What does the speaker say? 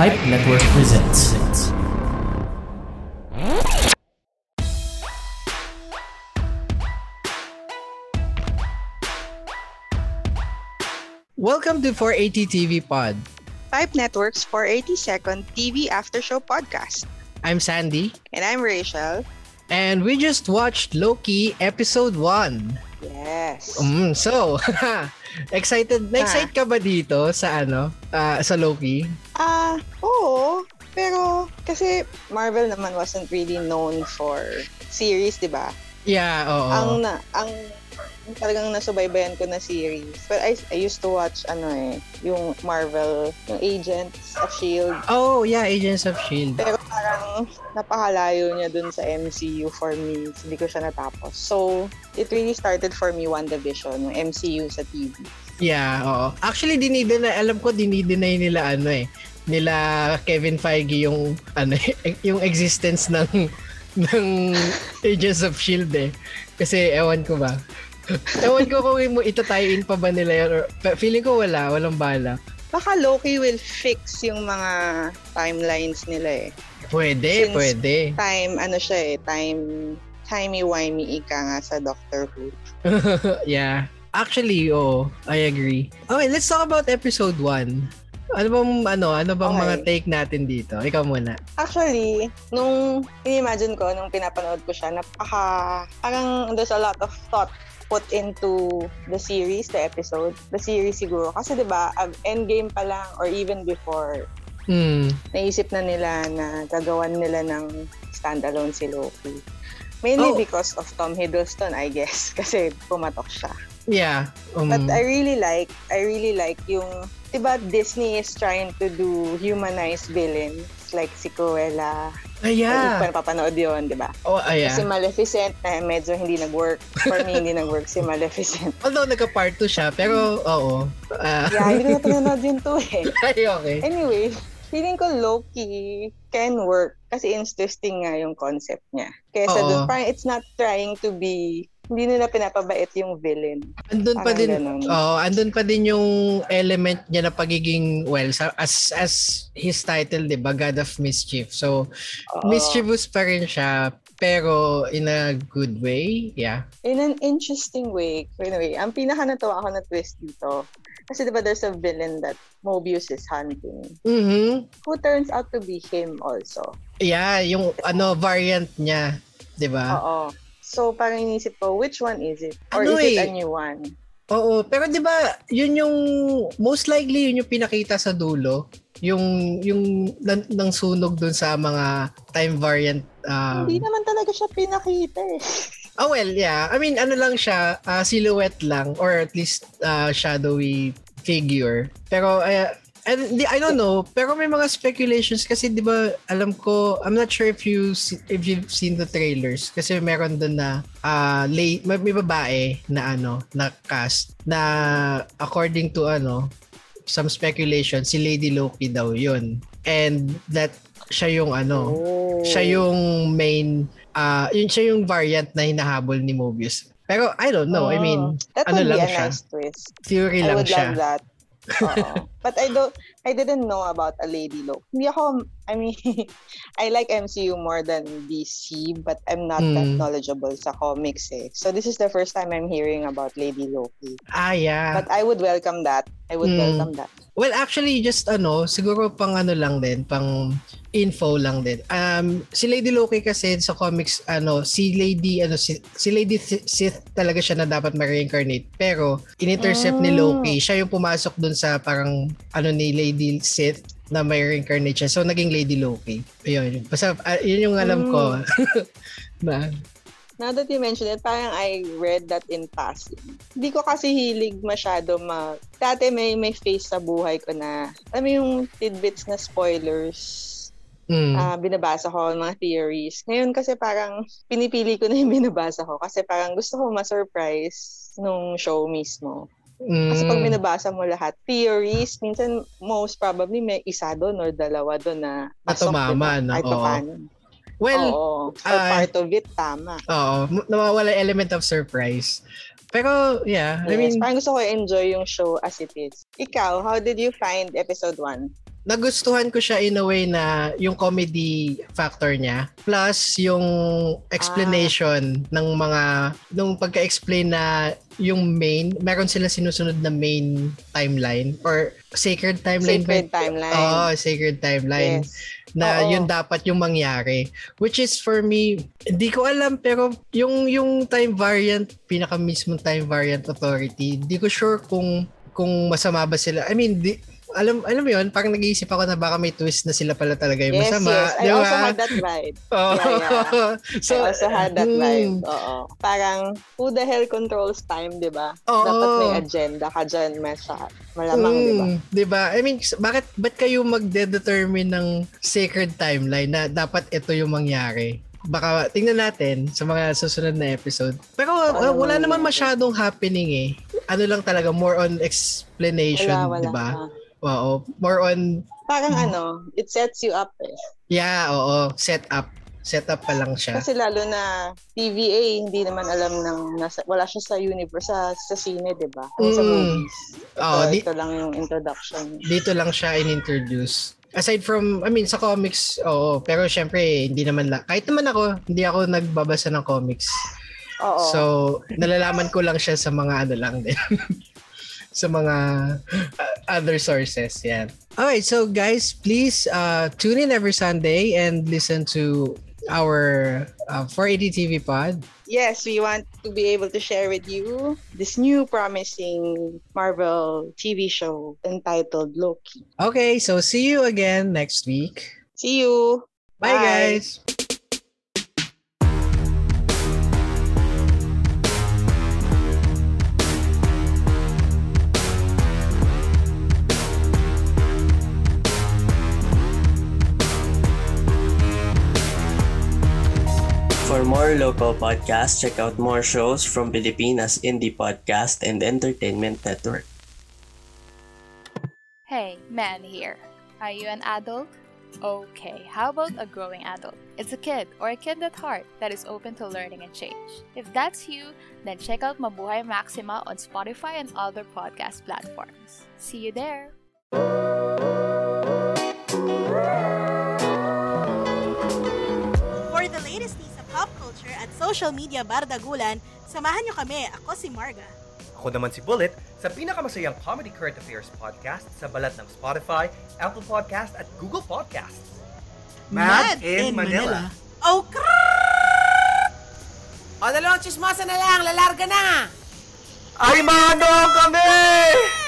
Pipe Network presents. Welcome to 480 TV Pod. Pipe Network's 480 Second TV After Show podcast. I'm Sandy, And I'm Rachel. and we just watched Loki Episode 1. Yes. Mm, so, excited, na-excite ka ba dito sa ano, ah, sa Loki? Ah, oo. Pero, kasi Marvel naman wasn't really known for series, di ba? Yeah, oo. Ang, na, ang talagang nasubaybayan ko na series. But I, I used to watch, ano eh, yung Marvel, yung Agents of S.H.I.E.L.D. oh, yeah, Agents of S.H.I.E.L.D. Pero parang napakalayo niya dun sa MCU for me. Hindi ko siya natapos. So, it really started for me WandaVision, yung MCU sa TV. Yeah, oo. Actually, dinideny, alam ko dinideny nila ano eh, nila Kevin Feige yung ano yung existence ng ng Agents of Shield eh. Kasi ewan ko ba. ewan ko kung mo itatie-in pa ba nila yun or feeling ko wala, walang bala. Baka Loki will fix yung mga timelines nila eh. Pwede, Since- pwede. Time, ano siya eh, time, timey-wimey ika nga sa Doctor Who. yeah. Actually, oo, I agree. Okay, let's talk about episode 1. Ano bang ano, ano bang Okay. mga take natin dito? Ikaw muna. Actually, nung in-imagine ko, nung pinapanood ko siya, napaka, parang there's a lot of thought put into the series, the episode, the series siguro. Kasi 'di ba, ang endgame pa lang or even before, Hmm. naisip na nila na gagawan nila ng standalone si Loki. Mainly Oh. because of Tom Hiddleston, I guess, kasi pumatok siya. Yeah. Um, But I really like, I really like yung, di ba Disney is trying to do humanized villains like si Cruella. ah, yeah. Hindi pa napapanood yun, di ba? Oh, ah, yeah. Si Maleficent na medyo hindi nag-work. For me, hindi nag-work si Maleficent. Although nagka-part 2 siya, pero oo. Ah, Yeah, hindi ko na pinanood yun to eh. ay, okay. Anyway, feeling ko Loki can work kasi interesting nga yung concept niya. Kesa Oo. dun, parang it's not trying to be, hindi nila pinapabait yung villain. Andun pa din, ganun. oh, andun pa din yung element niya na pagiging, well, as as his title, 'di ba, God of Mischief. So, Oo. mischievous pa rin siya, pero in a good way. Yeah. In an interesting way. Anyway, ang pinaka natuwa ako na twist dito, kasi diba there's a villain that Mobius is hunting, Mhm. who turns out to be him also. Yeah, yung ano variant niya, 'di ba? Oo. So, parang inisip ko, which one is it? Or Ano is it eh? a new one? Oo, pero 'di ba, yun yung most likely yun yung pinakita sa dulo, yung yung nang sunog dun sa mga time variant um, Hindi naman talaga siya pinakita eh. Oh well, yeah. I mean, ano lang siya, ah, silhouette lang or at least ah, shadowy figure. Pero uh, and I don't know, pero may mga speculations kasi 'di ba, alam ko, I'm not sure if you if you've seen the trailers kasi meron doon na ah lay, may, may babae na ano, na cast na according to ano, some speculation si Lady Loki daw 'yun. And that siya yung ano, Oh. siya yung main ah yun siya yung variant na hinahabol ni Mobius. Pero I don't know. I mean, that ano would lang be a siya. nice twist. theory I lang would siya. love that. But I don't, I didn't know about a Lady Loki. Hindi ako, I mean, I like MCU more than DC, but I'm not that Mm. knowledgeable sa comics eh. So this is the first time I'm hearing about Lady Loki. Ah, yeah. But I would welcome that. I would Mm. welcome that. well, actually, just ano, siguro pang ano lang din, pang info lang din. Um, si Lady Loki kasi sa comics, ano, si Lady, ano, si, si Lady Th- Sith talaga siya na dapat ma-reincarnate. Pero, in-intercept ni Mm. Loki, siya yung pumasok dun sa parang, ano ni Lady Sith na may reincarnate siya. So, naging Lady Loki. Ayun. Basta, ah, yun yung alam ko. na, Now that you mention it, parang I read that in passing. Hindi ko kasi hilig masyado ma... Dati may, may face sa buhay ko na, alam mo yung tidbits na spoilers mm, ah binabasa ko mga theories. Ngayon kasi parang pinipili ko na yung binabasa ko kasi parang gusto ko ma-surprise nung show mismo. Kasi pag mm, binabasa mo lahat, theories, minsan most probably may isa doon or dalawa doon na Na tumama, diba? no? Paano. well, Oo. Or ah, part of it, tama. Oo, nawawala element of surprise. Pero, yeah, I Yes, mean, parang gusto ko enjoy yung show as it is. Ikaw, how did you find episode 1? Nagustuhan ko siya in a way na yung comedy factor niya plus yung explanation ng mga nung pagka-explain na yung main meron sila sinusunod na main timeline or sacred timeline Sacred ba? timeline. Oo, sacred timeline Yes. na Oo. yun dapat yung mangyari which is for me hindi ko alam pero yung yung time variant pinaka mismong time variant authority hindi ko sure kung kung masama ba sila I mean di, alam alam mo yun parang nag-iisip ako na baka may twist na sila pala talaga yung Yes, masama yes. I di also had that vibe. Oo. Yeah, so I also had that hmm, vibe. Oo. Parang, who the hell controls time, di ba? Oo. Dapat may agenda ka dyan, Mesha. Malamang, di ba? Mm, 'di ba? I mean, bakit ba't kayo magde-determine ng sacred timeline na dapat ito yung mangyari? Baka tingnan natin sa mga susunod na episode. Pero Ano uh, wala naman masyadong happening eh. Ano lang talaga more on explanation. 'di ba? Oo, more on Parang ano, it sets you up eh. yeah, oo, set up. Set up pa lang siya. Kasi lalo na TVA, hindi naman alam ng, nasa, wala siya sa universe, sa, sa sine, di ba? O Sa Mm. movies. Oo, so, di- ito lang yung introduction. dito lang siya in-introduce. Aside from, I mean, sa comics, oo. Pero syempre, hindi naman lang. Kahit naman ako, hindi ako nagbabasa ng comics. Oo. So, nalalaman ko lang siya sa mga ano lang din. sa mga uh, other sources. Yan. Alright, so guys, please uh, tune in every Sunday and listen to our uh, 480 TV pod. yes, we want to be able to share with you this new promising Marvel TV show entitled Loki. Okay, so see you again next week. See you! Bye, guys! For more local podcasts, check out more shows from Filipinas Indie Podcast and Entertainment Network. Hey, man here. Are you an adult? Okay, how about a growing adult? It's a kid or a kid at heart that is open to learning and change. If that's you, then check out Mabuhay Maxima on Spotify and other podcast platforms. See you there! Social media bardagulan, samahan nyo kami. Ako si Marga. Ako naman si Bullet sa pinakamasayang comedy current affairs podcast sa balat ng Spotify, Apple Podcast at Google Podcasts. Mad in Manila. Oh, crap! O, dalawang chismosa na lang, lalarga na! Ay, manong kami!